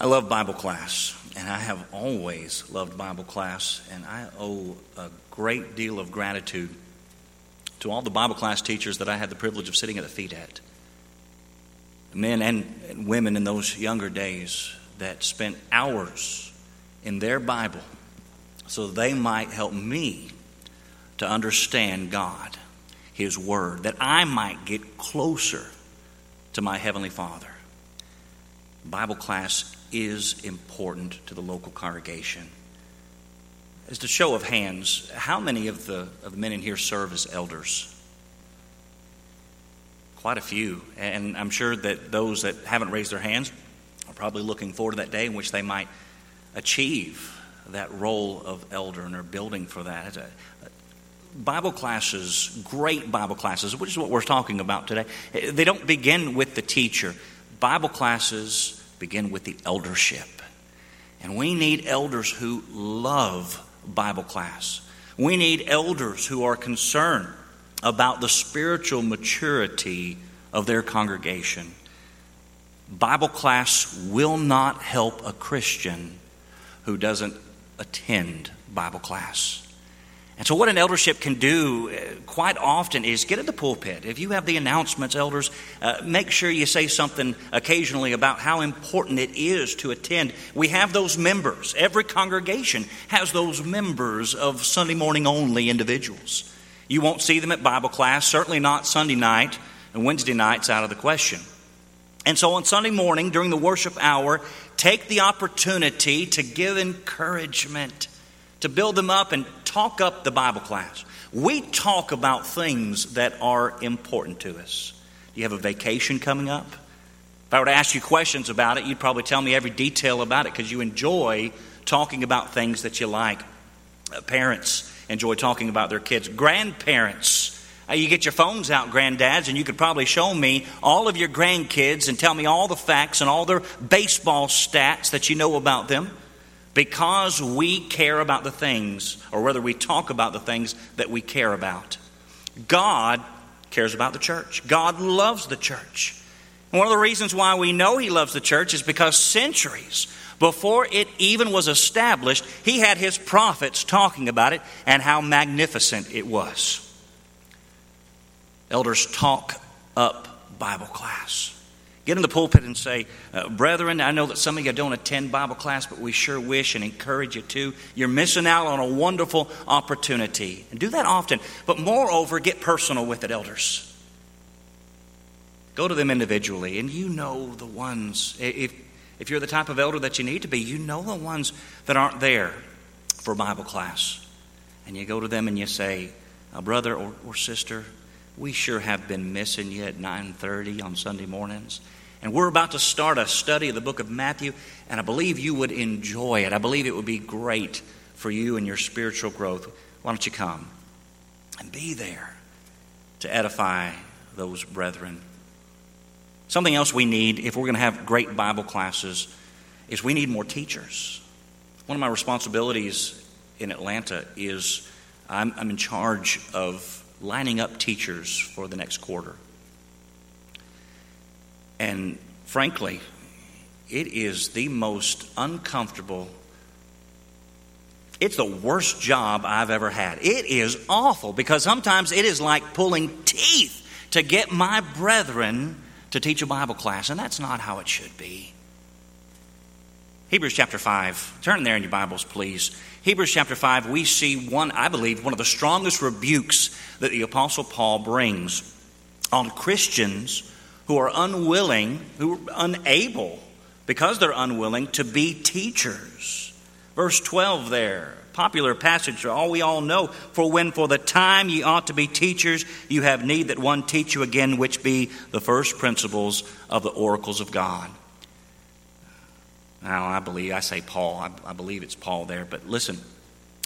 I love Bible class, and I have always loved Bible class, and I owe a great deal of gratitude to all the Bible class teachers that I had the privilege of sitting at the feet at. Men and women in those younger days that spent hours in their Bible so they might help me to understand God, His Word, that I might get closer to my Heavenly Father. Bible class is important to the local congregation. As a show of hands, how many of the, of the men in here serve as elders? Quite a few. And I'm sure that those that haven't raised their hands are probably looking forward to that day in which they might achieve that role of elder and are building for that. Bible classes, great Bible classes, which is what we're talking about today, they don't begin with the teacher. Bible classes begin with the eldership. And we need elders who love Bible class. We need elders who are concerned about the spiritual maturity of their congregation. Bible class will not help a Christian who doesn't attend Bible class. And so, what an eldership can do uh, quite often is get in the pulpit. If you have the announcements, elders, uh, make sure you say something occasionally about how important it is to attend. We have those members. Every congregation has those members of Sunday morning only individuals. You won't see them at Bible class, certainly not Sunday night, and Wednesday nights out of the question. And so, on Sunday morning during the worship hour, take the opportunity to give encouragement to build them up and talk up the Bible class. We talk about things that are important to us. You have a vacation coming up? If I were to ask you questions about it, you'd probably tell me every detail about it because you enjoy talking about things that you like. Uh, parents enjoy talking about their kids. Grandparents, uh, you get your phones out, granddads, and you could probably show me all of your grandkids and tell me all the facts and all their baseball stats that you know about them because we care about the things, or whether we talk about the things that we care about. God cares about the church, God loves the church. And one of the reasons why we know He loves the church is because centuries before it even was established, He had His prophets talking about it and how magnificent it was. Elders talk up Bible class. Get in the pulpit and say, uh, Brethren, I know that some of you don't attend Bible class, but we sure wish and encourage you to. You're missing out on a wonderful opportunity. And do that often. But moreover, get personal with it, elders. Go to them individually, and you know the ones. If, if you're the type of elder that you need to be, you know the ones that aren't there for Bible class. And you go to them and you say, Brother or, or sister, we sure have been missing you at 9:30 on Sunday mornings. And we're about to start a study of the book of Matthew, and I believe you would enjoy it. I believe it would be great for you and your spiritual growth. Why don't you come and be there to edify those brethren? Something else we need if we're going to have great Bible classes is we need more teachers. One of my responsibilities in Atlanta is I'm, I'm in charge of lining up teachers for the next quarter. And frankly, it is the most uncomfortable, it's the worst job I've ever had. It is awful because sometimes it is like pulling teeth to get my brethren to teach a Bible class, and that's not how it should be. Hebrews chapter 5. Turn there in your Bibles, please. Hebrews chapter 5, we see one, I believe, one of the strongest rebukes that the Apostle Paul brings on Christians who are unwilling, who are unable, because they're unwilling, to be teachers. Verse 12 there, popular passage, all we all know. For when for the time ye ought to be teachers, you have need that one teach you again, which be the first principles of the oracles of God. Now, I believe, I say Paul, I, I believe it's Paul there, but listen,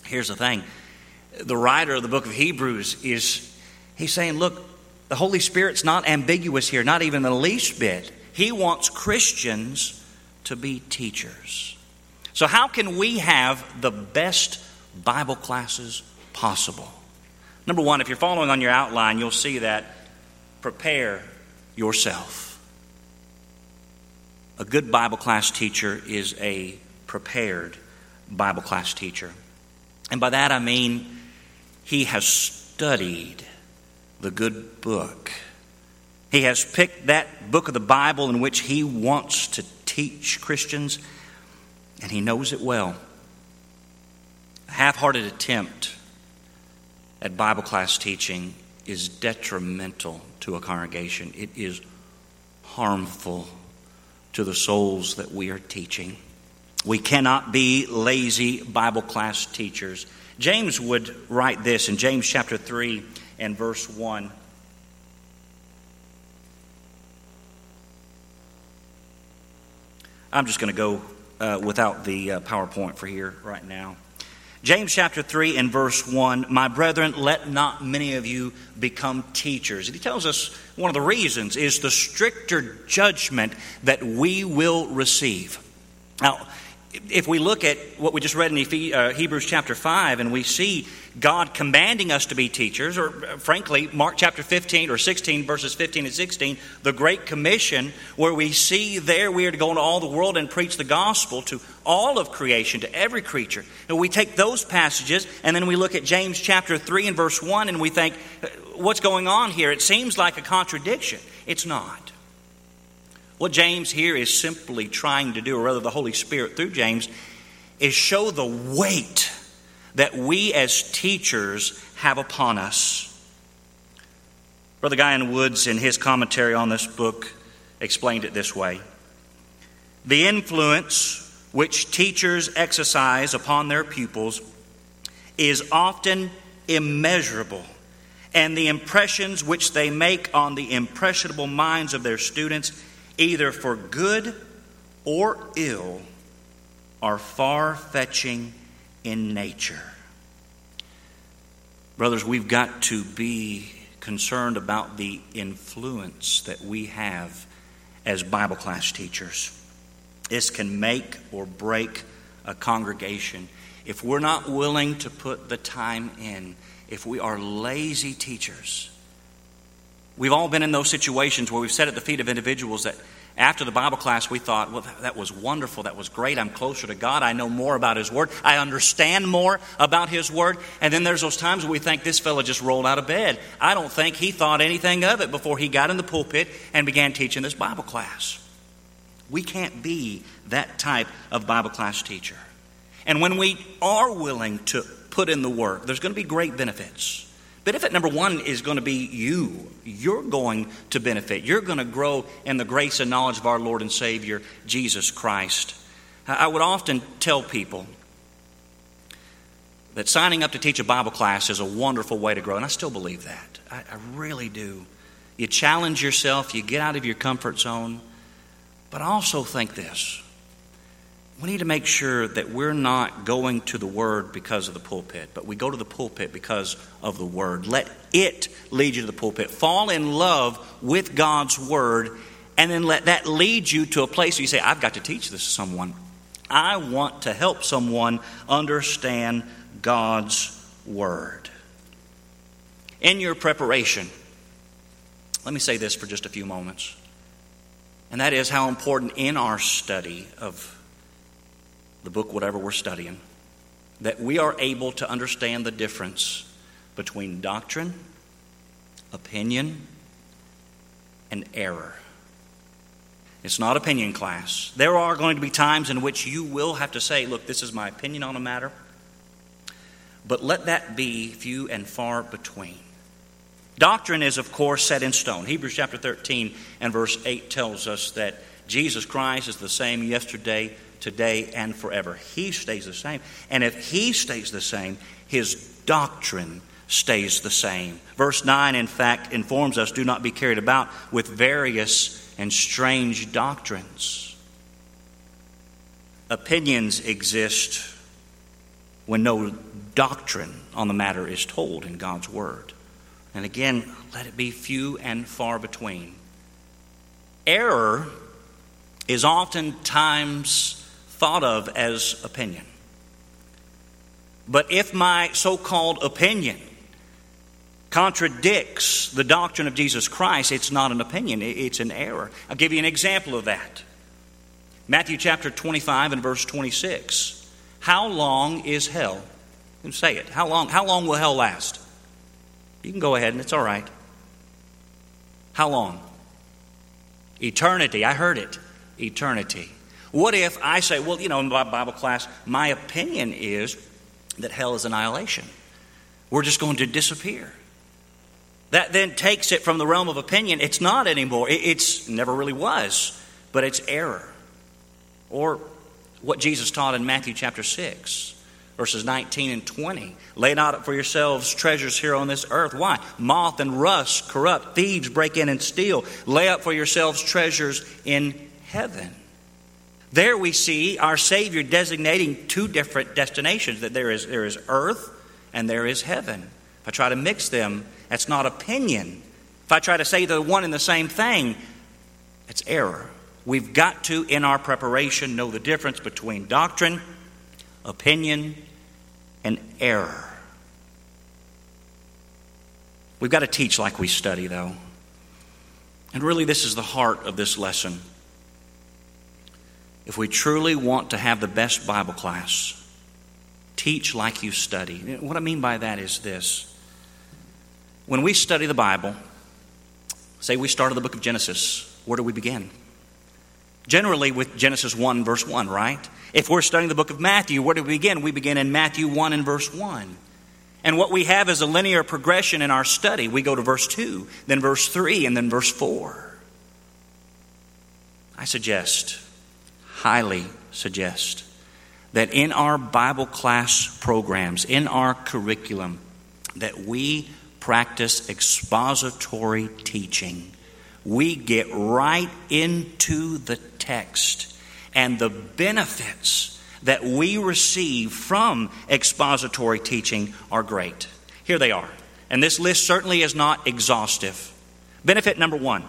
here's the thing. The writer of the book of Hebrews is, he's saying, look, the Holy Spirit's not ambiguous here, not even the least bit. He wants Christians to be teachers. So, how can we have the best Bible classes possible? Number one, if you're following on your outline, you'll see that prepare yourself. A good Bible class teacher is a prepared Bible class teacher. And by that I mean he has studied the good book. He has picked that book of the Bible in which he wants to teach Christians, and he knows it well. A half hearted attempt at Bible class teaching is detrimental to a congregation, it is harmful to the souls that we are teaching. We cannot be lazy Bible class teachers. James would write this in James chapter 3 and verse 1. I'm just going to go uh, without the uh, PowerPoint for here right now. James chapter 3 and verse 1 My brethren, let not many of you become teachers. And he tells us one of the reasons is the stricter judgment that we will receive. Now, if we look at what we just read in uh, Hebrews chapter 5 and we see God commanding us to be teachers, or uh, frankly, Mark chapter 15 or 16, verses 15 and 16, the Great Commission, where we see there we are to go into all the world and preach the gospel to all of creation, to every creature. And we take those passages and then we look at James chapter 3 and verse 1 and we think, uh, what's going on here? It seems like a contradiction. It's not. What James here is simply trying to do, or rather the Holy Spirit through James, is show the weight that we as teachers have upon us. Brother Guy N. Woods, in his commentary on this book, explained it this way The influence which teachers exercise upon their pupils is often immeasurable, and the impressions which they make on the impressionable minds of their students, either for good or ill, are far fetching in nature. Brothers, we've got to be concerned about the influence that we have as Bible class teachers. This can make or break a congregation. If we're not willing to put the time in, if we are lazy teachers, we've all been in those situations where we've sat at the feet of individuals that after the Bible class, we thought, well, that was wonderful. That was great. I'm closer to God. I know more about His Word. I understand more about His Word. And then there's those times where we think this fellow just rolled out of bed. I don't think he thought anything of it before he got in the pulpit and began teaching this Bible class. We can't be that type of Bible class teacher. And when we are willing to put in the work, there's going to be great benefits. Benefit number one is going to be you. You're going to benefit. You're going to grow in the grace and knowledge of our Lord and Savior, Jesus Christ. I would often tell people that signing up to teach a Bible class is a wonderful way to grow, and I still believe that. I, I really do. You challenge yourself, you get out of your comfort zone, but I also think this we need to make sure that we're not going to the Word because of the pulpit, but we go to the pulpit because of the Word. Let it lead you to the pulpit. Fall in love with God's Word, and then let that lead you to a place where you say, I've got to teach this to someone. I want to help someone understand God's Word. In your preparation, let me say this for just a few moments, and that is how important in our study of the book, whatever we're studying, that we are able to understand the difference between doctrine, opinion, and error. It's not opinion class. There are going to be times in which you will have to say, look, this is my opinion on a matter. But let that be few and far between. Doctrine is, of course, set in stone. Hebrews chapter 13 and verse 8 tells us that Jesus Christ is the same yesterday, today and forever. He stays the same. And if He stays the same, His doctrine stays the same. Verse 9, in fact, informs us do not be carried about with various and strange doctrines. Opinions exist when no doctrine on the matter is told in God's Word. And again, let it be few and far between. Error is oftentimes thought of as opinion. But if my so called opinion contradicts the doctrine of Jesus Christ, it's not an opinion, it's an error. I'll give you an example of that. Matthew chapter 25 and verse 26. How long is hell? Can say it. How long, how long will hell last? You can go ahead and it's all right. How long? Eternity. I heard it. Eternity. What if I say, well, you know, in my Bible class, my opinion is that hell is annihilation. We're just going to disappear. That then takes it from the realm of opinion. It's not anymore. It's never really was, but it's error. Or what Jesus taught in Matthew chapter 6, verses 19 and 20. Lay not up for yourselves treasures here on this earth. Why? Moth and rust corrupt, thieves break in and steal. Lay up for yourselves treasures in heaven. There we see our Savior designating two different destinations that there is, there is earth and there is heaven. If I try to mix them, that's not opinion. If I try to say the one and the same thing, it's error. We've got to, in our preparation, know the difference between doctrine, opinion, and error. We've got to teach like we study, though. And really, this is the heart of this lesson. If we truly want to have the best Bible class, teach like you study. What I mean by that is this when we study the Bible, say we start at the book of Genesis, where do we begin? Generally with Genesis 1, verse 1, right? If we're studying the book of Matthew, where do we begin? We begin in Matthew 1 and verse 1. And what we have is a linear progression in our study. We go to verse 2, then verse 3, and then verse 4. I suggest, highly suggest, that in our Bible class programs, in our curriculum, that we practice expository teaching. We get right into the text and the benefits that we receive from expository teaching are great. Here they are. And this list certainly is not exhaustive. Benefit number one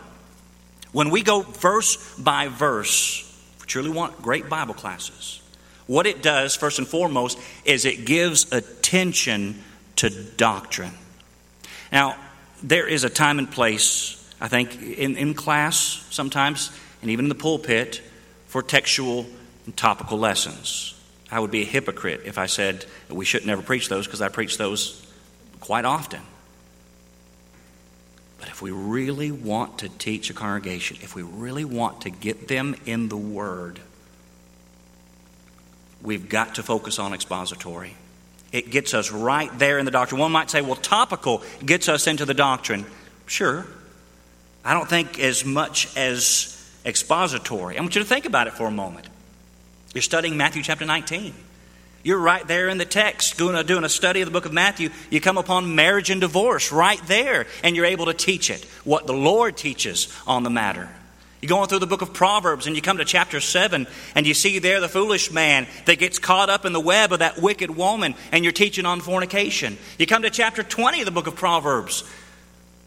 when we go verse by verse, we truly want great Bible classes. What it does, first and foremost, is it gives attention to doctrine. Now, there is a time and place, I think, in, in class sometimes, and even in the pulpit, for textual and topical lessons. I would be a hypocrite if I said we should never preach those because I preach those quite often. If we really want to teach a congregation, if we really want to get them in the Word, we've got to focus on expository. It gets us right there in the doctrine. One might say, well, topical gets us into the doctrine. Sure. I don't think as much as expository. I want you to think about it for a moment. You're studying Matthew chapter 19. You're right there in the text, doing a, doing a study of the book of Matthew. You come upon marriage and divorce right there, and you're able to teach it, what the Lord teaches on the matter. You go on through the book of Proverbs and you come to chapter 7 and you see there the foolish man that gets caught up in the web of that wicked woman and you're teaching on fornication. You come to chapter 20 of the book of Proverbs.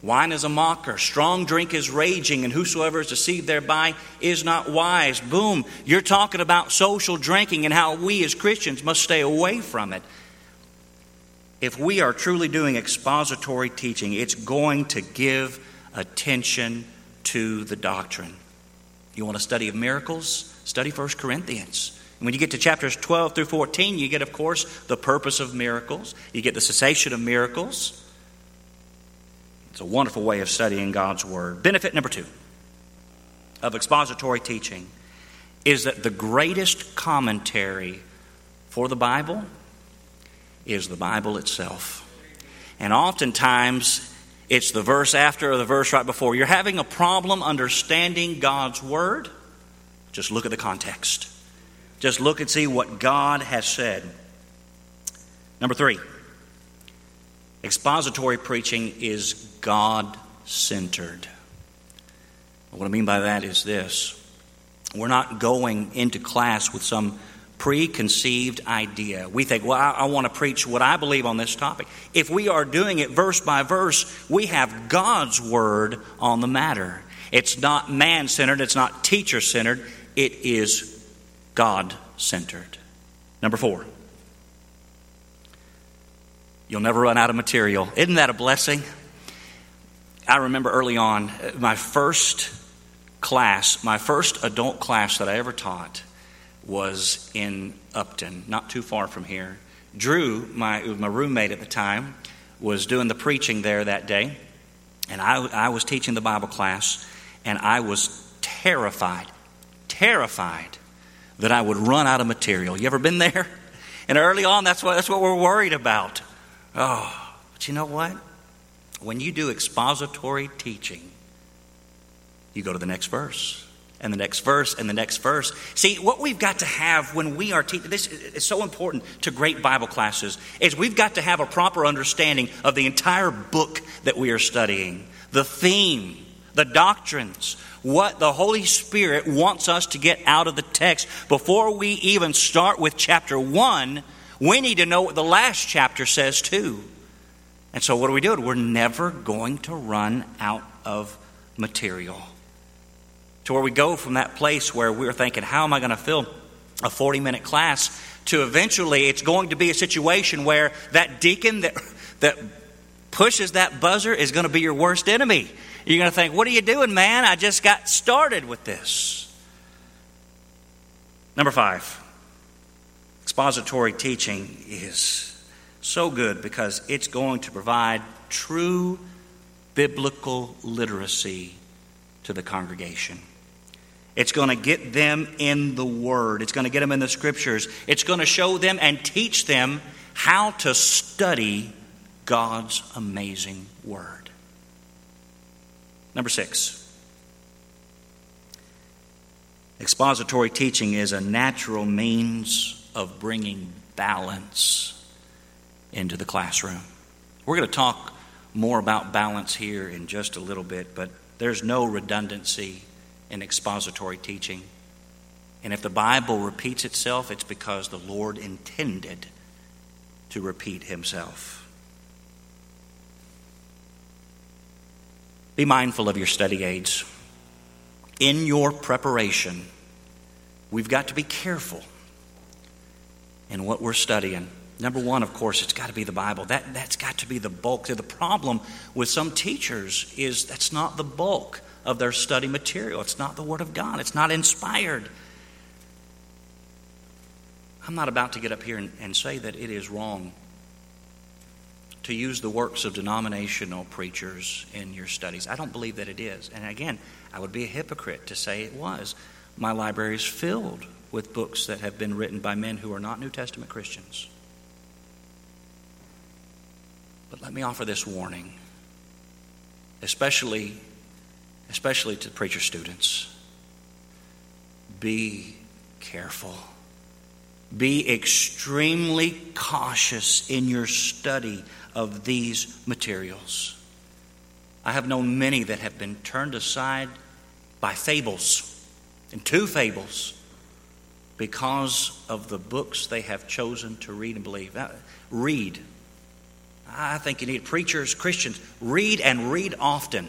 Wine is a mocker, strong drink is raging, and whosoever is deceived thereby is not wise. Boom, you're talking about social drinking and how we as Christians must stay away from it. If we are truly doing expository teaching, it's going to give attention to the doctrine. You want a study of miracles? Study 1 Corinthians. And when you get to chapters 12 through 14, you get, of course, the purpose of miracles. You get the cessation of miracles. It's a wonderful way of studying God's Word. Benefit number two of expository teaching is that the greatest commentary for the Bible is the Bible itself. And oftentimes, it's the verse after or the verse right before. You're having a problem understanding God's Word? Just look at the context. Just look and see what God has said. Number three, expository preaching is God centered. What I mean by that is this we're not going into class with some preconceived idea. We think, well, I, I want to preach what I believe on this topic. If we are doing it verse by verse, we have God's word on the matter. It's not man centered, it's not teacher centered, it is God centered. Number four, you'll never run out of material. Isn't that a blessing? I remember early on, my first class, my first adult class that I ever taught, was in Upton, not too far from here. Drew, my, my roommate at the time, was doing the preaching there that day, and I, I was teaching the Bible class, and I was terrified, terrified that I would run out of material. You ever been there? And early on, that's what, that's what we're worried about. Oh, but you know what? When you do expository teaching, you go to the next verse and the next verse and the next verse. See, what we've got to have when we are teaching, this is so important to great Bible classes, is we've got to have a proper understanding of the entire book that we are studying, the theme, the doctrines, what the Holy Spirit wants us to get out of the text. Before we even start with chapter 1, we need to know what the last chapter says too. And so, what do we do? We're never going to run out of material to where we go from that place where we're thinking, how am I going to fill a 40 minute class, to eventually it's going to be a situation where that deacon that, that pushes that buzzer is going to be your worst enemy. You're going to think, what are you doing, man? I just got started with this. Number five, expository teaching is so good because it's going to provide true biblical literacy to the congregation. It's going to get them in the Word. It's going to get them in the Scriptures. It's going to show them and teach them how to study God's amazing Word. Number six expository teaching is a natural means of bringing balance into the classroom. We're going to talk more about balance here in just a little bit, but there's no redundancy in expository teaching. And if the Bible repeats itself, it's because the Lord intended to repeat himself. Be mindful of your study aids. In your preparation, we've got to be careful in what we're studying. Number one, of course, it's got to be the Bible. That, that's got to be the bulk. The problem with some teachers is that's not the bulk of their study material. It's not the Word of God, it's not inspired. I'm not about to get up here and, and say that it is wrong to use the works of denominational preachers in your studies. I don't believe that it is. And again, I would be a hypocrite to say it was. My library is filled with books that have been written by men who are not New Testament Christians. But let me offer this warning, especially especially to preacher students. Be careful. Be extremely cautious in your study of these materials. I have known many that have been turned aside by fables, and two fables, because of the books they have chosen to read and believe. Read. I think you need preachers, Christians, read and read often.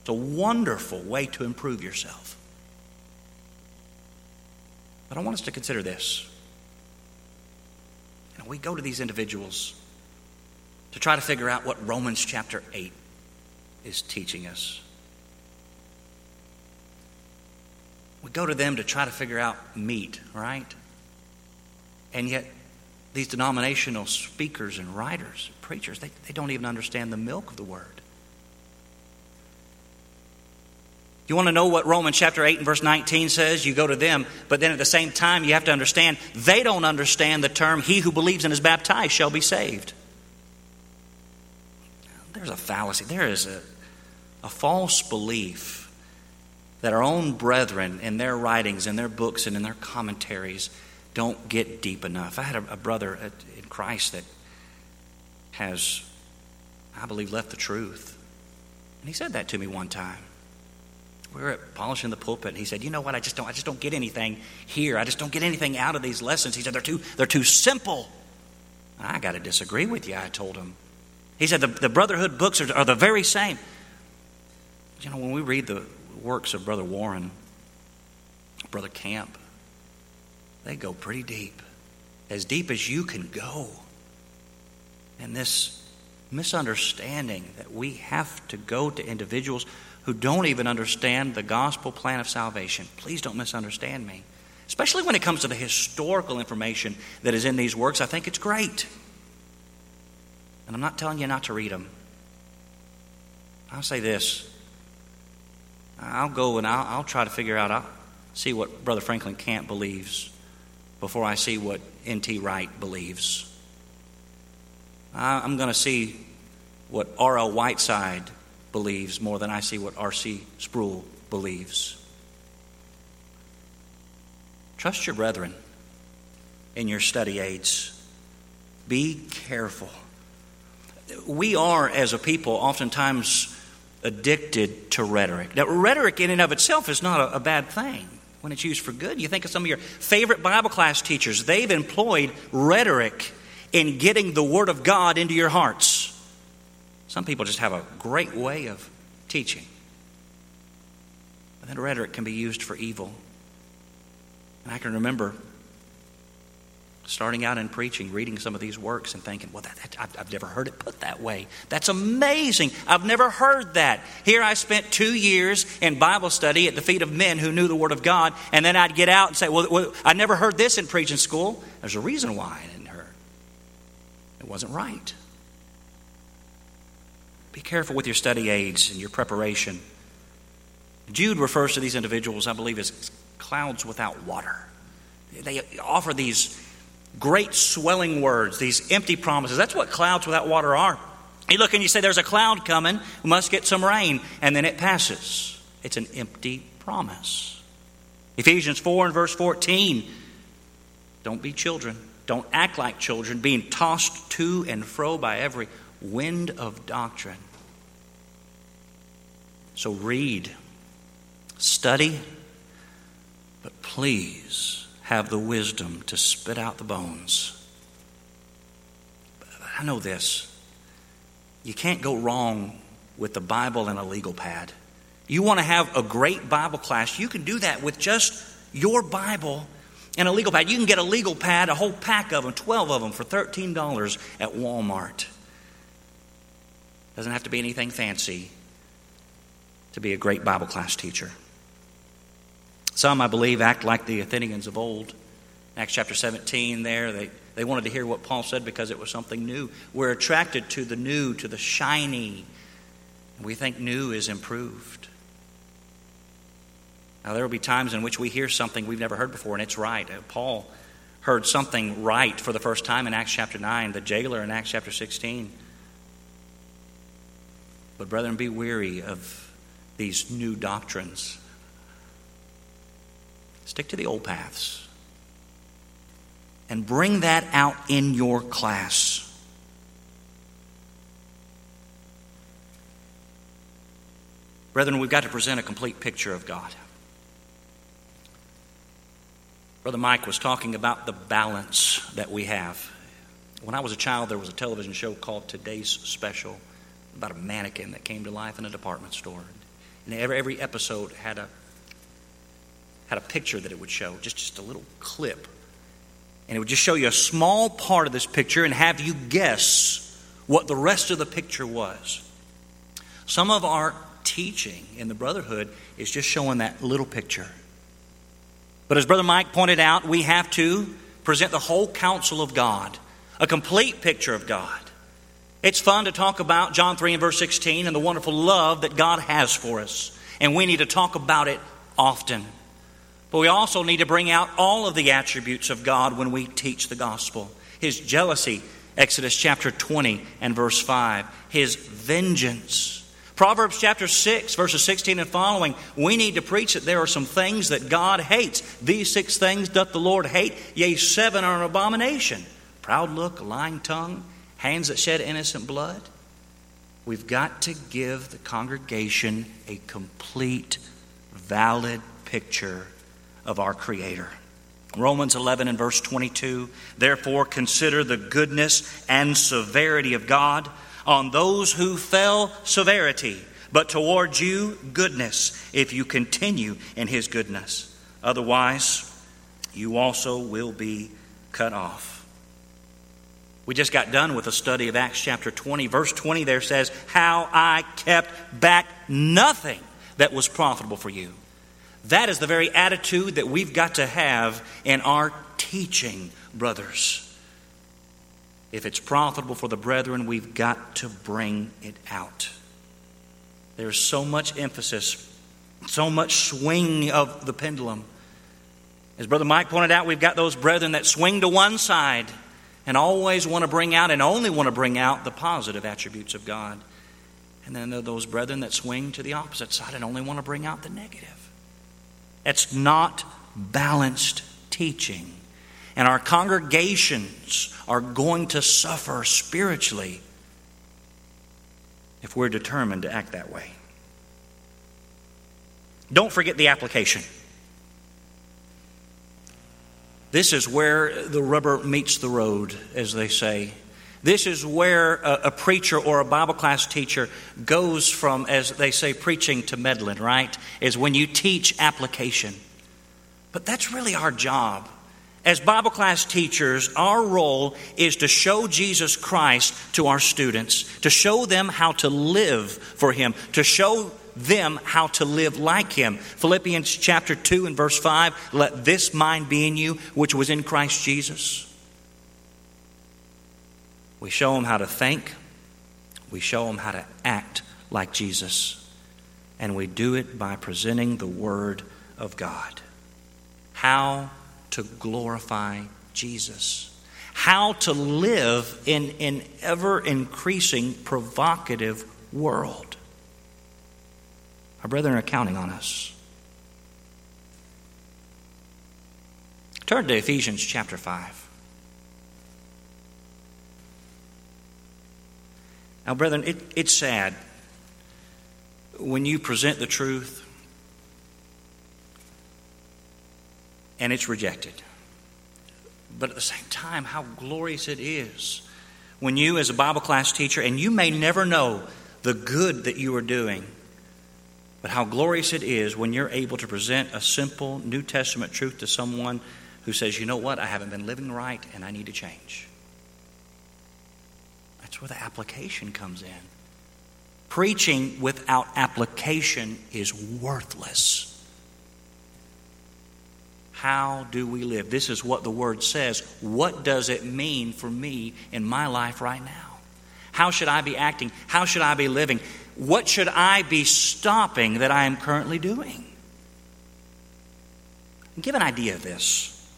It's a wonderful way to improve yourself. But I want us to consider this. You know, we go to these individuals to try to figure out what Romans chapter 8 is teaching us. We go to them to try to figure out meat, right? And yet, these denominational speakers and writers, preachers, they, they don't even understand the milk of the word. You want to know what Romans chapter 8 and verse 19 says? You go to them, but then at the same time, you have to understand they don't understand the term, he who believes and is baptized shall be saved. There's a fallacy. There is a, a false belief that our own brethren in their writings, in their books, and in their commentaries don't get deep enough. I had a, a brother in Christ that has, I believe, left the truth. And he said that to me one time we were at polishing the pulpit, and he said, "You know what? I just don't. I just don't get anything here. I just don't get anything out of these lessons." He said, "They're too. They're too simple." I got to disagree with you. I told him. He said the, the brotherhood books are, are the very same. You know, when we read the works of Brother Warren, Brother Camp, they go pretty deep, as deep as you can go. And this misunderstanding that we have to go to individuals who don't even understand the gospel plan of salvation. Please don't misunderstand me. Especially when it comes to the historical information that is in these works, I think it's great. And I'm not telling you not to read them. I'll say this I'll go and I'll, I'll try to figure out, I'll see what Brother Franklin Camp believes before I see what N.T. Wright believes. I'm going to see what R.L. Whiteside believes more than I see what R.C. Sproul believes. Trust your brethren in your study aids. Be careful. We are, as a people, oftentimes addicted to rhetoric. Now, rhetoric in and of itself is not a, a bad thing when it's used for good. You think of some of your favorite Bible class teachers, they've employed rhetoric in getting the Word of God into your hearts. Some people just have a great way of teaching. But that rhetoric can be used for evil. And I can remember starting out in preaching, reading some of these works and thinking, well, that, that, I've, I've never heard it put that way. That's amazing. I've never heard that. Here I spent two years in Bible study at the feet of men who knew the Word of God, and then I'd get out and say, well, well I never heard this in preaching school. There's a reason why I didn't hear it. It wasn't right. Be careful with your study aids and your preparation. Jude refers to these individuals, I believe, as clouds without water. They offer these great swelling words, these empty promises. That's what clouds without water are. You look and you say, There's a cloud coming, we must get some rain, and then it passes. It's an empty promise. Ephesians 4 and verse 14 don't be children, don't act like children, being tossed to and fro by every wind of doctrine. So read, study, but please have the wisdom to spit out the bones. I know this. You can't go wrong with the Bible and a legal pad. You want to have a great Bible class, you can do that with just your Bible and a legal pad. You can get a legal pad, a whole pack of them, 12 of them, for $13 at Walmart. Doesn't have to be anything fancy to be a great Bible class teacher. Some, I believe, act like the Athenians of old. Acts chapter 17, there, they, they wanted to hear what Paul said because it was something new. We're attracted to the new, to the shiny. We think new is improved. Now, there will be times in which we hear something we've never heard before, and it's right. Uh, Paul heard something right for the first time in Acts chapter 9, the jailer in Acts chapter 16. But, brethren, be weary of these new doctrines. Stick to the old paths. And bring that out in your class. Brethren, we've got to present a complete picture of God. Brother Mike was talking about the balance that we have. When I was a child, there was a television show called Today's Special about a mannequin that came to life in a department store. And every, every episode had a had a picture that it would show, just, just a little clip. And it would just show you a small part of this picture and have you guess what the rest of the picture was. Some of our teaching in the Brotherhood is just showing that little picture. But as Brother Mike pointed out, we have to present the whole counsel of God, a complete picture of God. It's fun to talk about John 3 and verse 16 and the wonderful love that God has for us. And we need to talk about it often. But we also need to bring out all of the attributes of God when we teach the gospel. His jealousy, Exodus chapter 20 and verse 5. His vengeance. Proverbs chapter 6, verses 16 and following, we need to preach that there are some things that God hates. These six things doth the Lord hate, yea, seven are an abomination proud look, lying tongue, hands that shed innocent blood. We've got to give the congregation a complete, valid picture of our Creator. Romans 11 and verse 22 Therefore, consider the goodness and severity of God. On those who fell, severity, but towards you, goodness, if you continue in His goodness. Otherwise, you also will be cut off. We just got done with a study of Acts chapter 20. Verse 20 there says, How I kept back nothing that was profitable for you. That is the very attitude that we've got to have in our teaching, brothers. If it's profitable for the brethren, we've got to bring it out. There's so much emphasis, so much swing of the pendulum. As Brother Mike pointed out, we've got those brethren that swing to one side and always want to bring out and only want to bring out the positive attributes of God. And then there are those brethren that swing to the opposite side and only want to bring out the negative. That's not balanced teaching. And our congregations are going to suffer spiritually if we're determined to act that way. Don't forget the application. This is where the rubber meets the road, as they say. This is where a, a, preacher or a Bible class teacher goes from, as they say, preaching to meddling, right? Is when you teach application. But that's really our job. As Bible class teachers, our role is to show Jesus Christ to our students, to show them how to live for Him, to show them how to live like Him. Philippians chapter 2 and verse 5 let this mind be in you, which was in Christ Jesus. We show them how to think, we show them how to act like Jesus, and we do it by presenting the Word of God. How to glorify Jesus. How to live in an ever increasing provocative world. Our brethren are counting on us. Turn to Ephesians chapter 5. Now, brethren, it, it's sad when you present the truth and it's rejected. But at the same time, how glorious it is when you, as a Bible class teacher, and you may never know the good that you are doing, but how glorious it is when you're able to present a simple New Testament truth to someone who says, you know what, I haven't been living right and I need to change. That's where the application comes in. Preaching without application is worthless. How do we live? This is what the Word says. What does it mean for me in my life right now? How should I be acting? How should I be living? What should I be stopping that I am currently doing? Give an idea of this,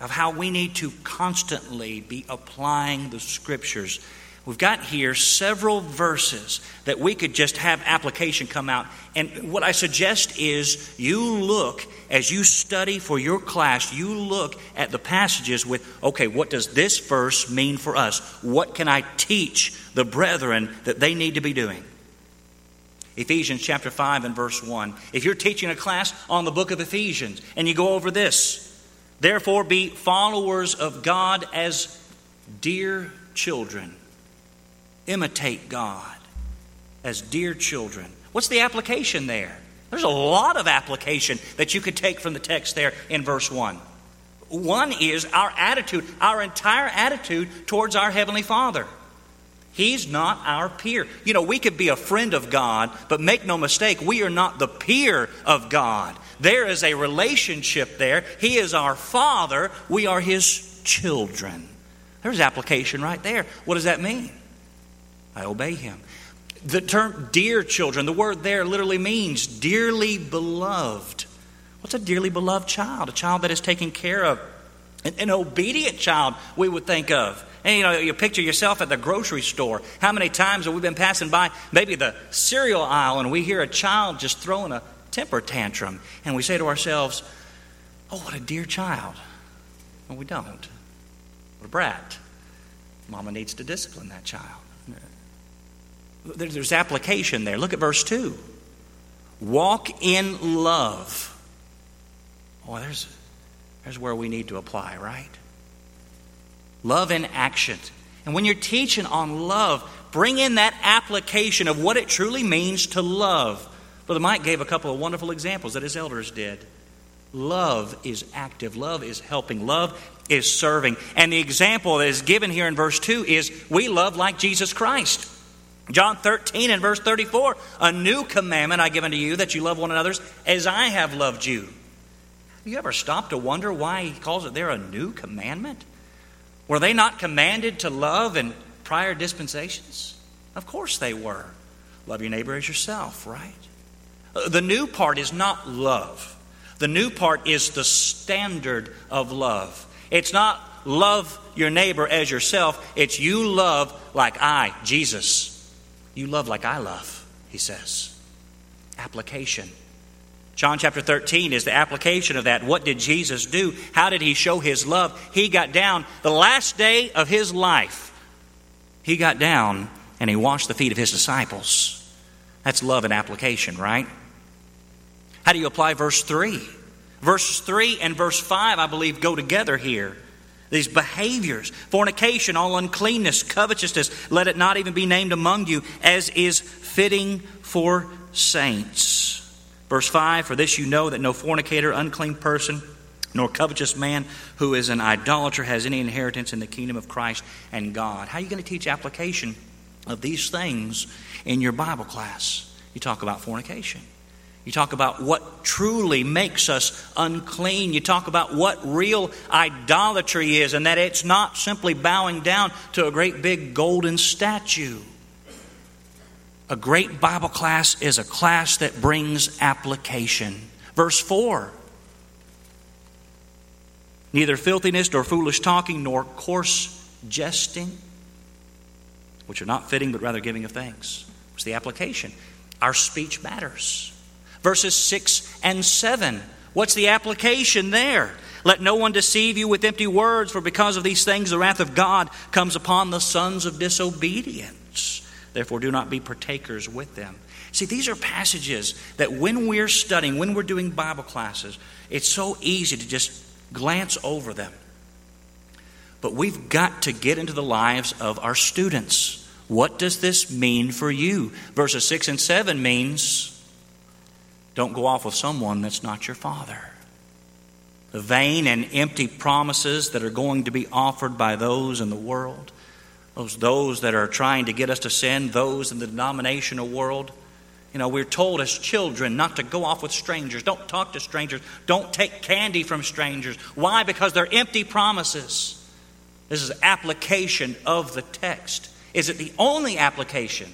of how we need to constantly be applying the Scriptures We've got here several verses that we could just have application come out. And what I suggest is you look, as you study for your class, you look at the passages with, okay, what does this verse mean for us? What can I teach the brethren that they need to be doing? Ephesians chapter 5 and verse 1. If you're teaching a class on the book of Ephesians and you go over this, therefore be followers of God as dear children imitate God as dear children. What's the application there? There's a lot of application that you could take from the text there in verse 1. One is our attitude, our entire attitude towards our Heavenly Father. He's not our peer. You know, we could be a friend of God, but make no mistake, we are not the peer of God. There is a relationship there. He is our Father, we are His children. There's application right there. What does that mean? I obey him. The term dear children, the word there literally means dearly beloved. What's a dearly beloved child? A child that is taken care of. An, an obedient child, we would think of. And you know, you picture yourself at the grocery store. How many times have we been passing by maybe the cereal aisle and we hear a child just throwing a temper tantrum? And we say to ourselves, Oh, what a dear child. Well, we don't. What a brat. Mama needs to discipline that child. There's application there. Look at verse 2. Walk in love. Oh, there's, there's where we need to apply, right? Love in action. And when you're teaching on love, bring in that application of what it truly means to love. Brother Mike gave a couple of wonderful examples that his elders did. Love is active, love is helping, love is serving. And the example that is given here in verse 2 is we love like Jesus Christ. John 13 and verse 34 A new commandment I give unto you that you love one another as I have loved you. Have you ever stopped to wonder why he calls it there a new commandment? Were they not commanded to love in prior dispensations? Of course they were. Love your neighbor as yourself, right? The new part is not love. The new part is the standard of love. It's not love your neighbor as yourself, it's you love like I, Jesus. You love like I love, he says. Application. John chapter 13 is the application of that. What did Jesus do? How did he show his love? He got down the last day of his life. He got down and he washed the feet of his disciples. That's love and application, right? How do you apply verse 3? Verses 3 and verse 5, I believe, go together here. These behaviors fornication, all uncleanness, covetousness, let it not even be named among you, as is fitting for saints. Verse 5 For this you know that no fornicator, unclean person, nor covetous man who is an idolater has any inheritance in the kingdom of Christ and God. How are you going to teach application of these things in your Bible class? You talk about fornication. You talk about what truly makes us unclean. You talk about what real idolatry is, and that it's not simply bowing down to a great big golden statue. A great Bible class is a class that brings application. Verse 4 Neither filthiness, nor foolish talking, nor coarse jesting, which are not fitting, but rather giving of thanks. What's the application? Our speech matters verses 6 and 7. What's the application there? Let no one deceive you with empty words, for because of these things the wrath of God comes upon the sons of disobedience. Therefore, do not be partakers with them. See, these are passages that when we're studying, when we're doing Bible classes, it's so easy to just glance over them. But we've got to get into the lives of our students. What does this mean for you? Verses 6 and 7 means don't go off with someone that's not your father. The vain and empty promises that are going to be offered by those in the world, those, those that are trying to get us to sin, those in the denominational world. You know, we're told as children not to go off with strangers. Don't talk to strangers. Don't take candy from strangers. Why? Because they're empty promises. This is application of the text. Is it the only application?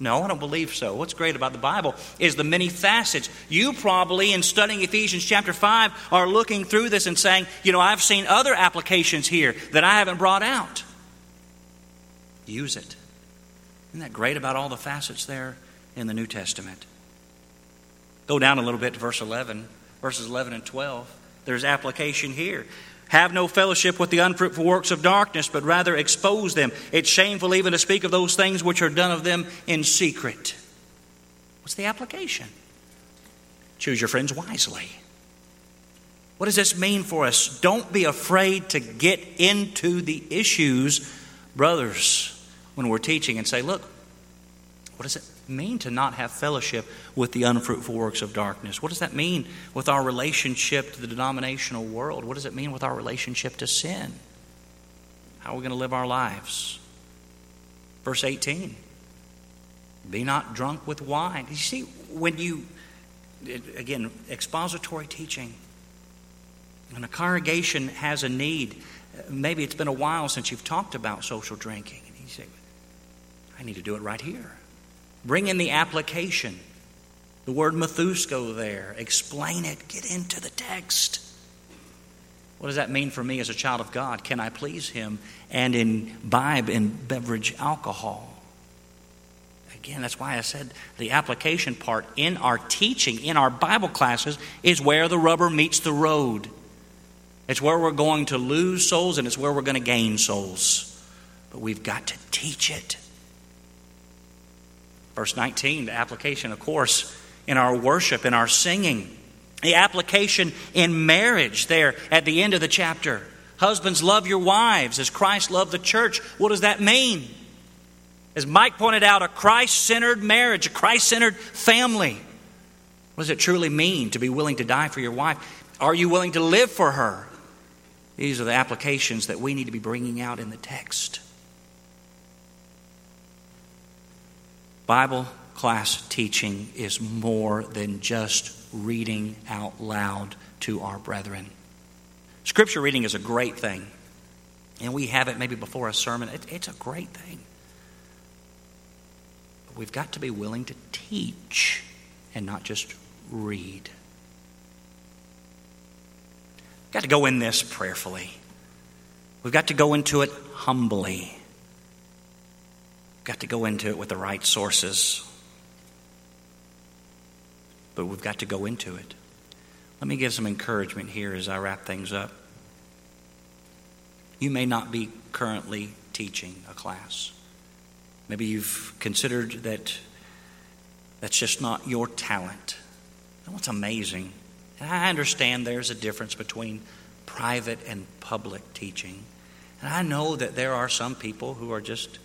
No, I don't believe so. What's great about the Bible is the many facets. You probably, in studying Ephesians chapter 5, are looking through this and saying, you know, I've seen other applications here that I haven't brought out. Use it. Isn't that great about all the facets there in the New Testament? Go down a little bit to verse 11, verses 11 and 12. There's application here. Have no fellowship with the unfruitful works of darkness, but rather expose them. It's shameful even to speak of those things which are done of them in secret. What's the application? Choose your friends wisely. What does this mean for us? Don't be afraid to get into the issues, brothers, when we're teaching and say, look, what does it mean to not have fellowship with the unfruitful works of darkness? What does that mean with our relationship to the denominational world? What does it mean with our relationship to sin? How are we going to live our lives? Verse 18 Be not drunk with wine. You see, when you, again, expository teaching, when a congregation has a need, maybe it's been a while since you've talked about social drinking. And you say, I need to do it right here. Bring in the application. The word methusko there. Explain it. Get into the text. What does that mean for me as a child of God? Can I please Him and imbibe in beverage alcohol? Again, that's why I said the application part in our teaching, in our Bible classes, is where the rubber meets the road. It's where we're going to lose souls and it's where we're going to gain souls. But we've got to teach it. Verse 19, the application, of course, in our worship, in our singing. The application in marriage there at the end of the chapter. Husbands, love your wives as Christ loved the church. What does that mean? As Mike pointed out, a Christ centered marriage, a Christ centered family. What does it truly mean to be willing to die for your wife? Are you willing to live for her? These are the applications that we need to be bringing out in the text. Bible class teaching is more than just reading out loud to our brethren. Scripture reading is a great thing, and we have it maybe before a sermon. It, it's a great thing. But we've got to be willing to teach and not just read. We've got to go in this prayerfully. We've got to go into it humbly. Got to go into it with the right sources. But we've got to go into it. Let me give some encouragement here as I wrap things up. You may not be currently teaching a class. Maybe you've considered that that's just not your talent. And what's amazing, and I understand there's a difference between private and public teaching. And I know that there are some people who are just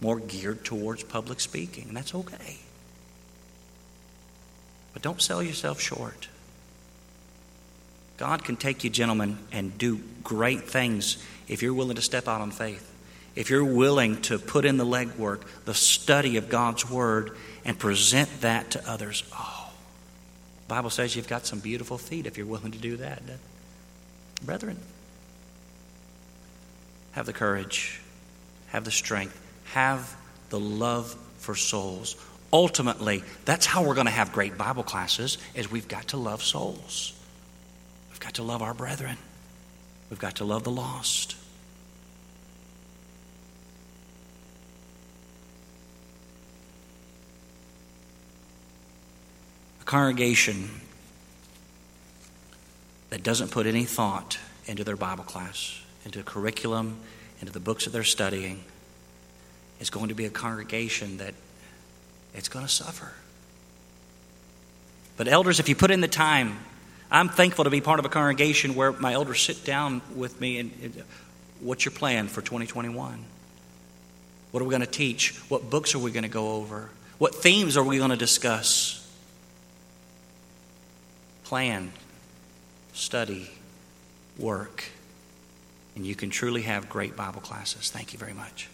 more geared towards public speaking, and that's okay. But don't sell yourself short. God can take you, gentlemen, and do great things if you're willing to step out on faith. If you're willing to put in the legwork, the study of God's Word, and present that to others. Oh, the Bible says you've got some beautiful feet if you're willing to do that. Brethren, have the courage, have the strength, have the love for souls. Ultimately, that's how we're going to have great Bible classes is we've got to love souls. We've got to love our brethren. We've got to love the lost. A congregation that doesn't put any thought into their Bible class, into curriculum, into the books that they're studying, is going to be a congregation that it's going to suffer. But, elders, if you put in the time, I'm thankful to be part of a congregation where my elders sit down with me and, what's your plan for 2021? What are we going to teach? What books are we going to go over? What themes are we going to discuss? Plan, study, work, and you can truly have great Bible classes. Thank you very much.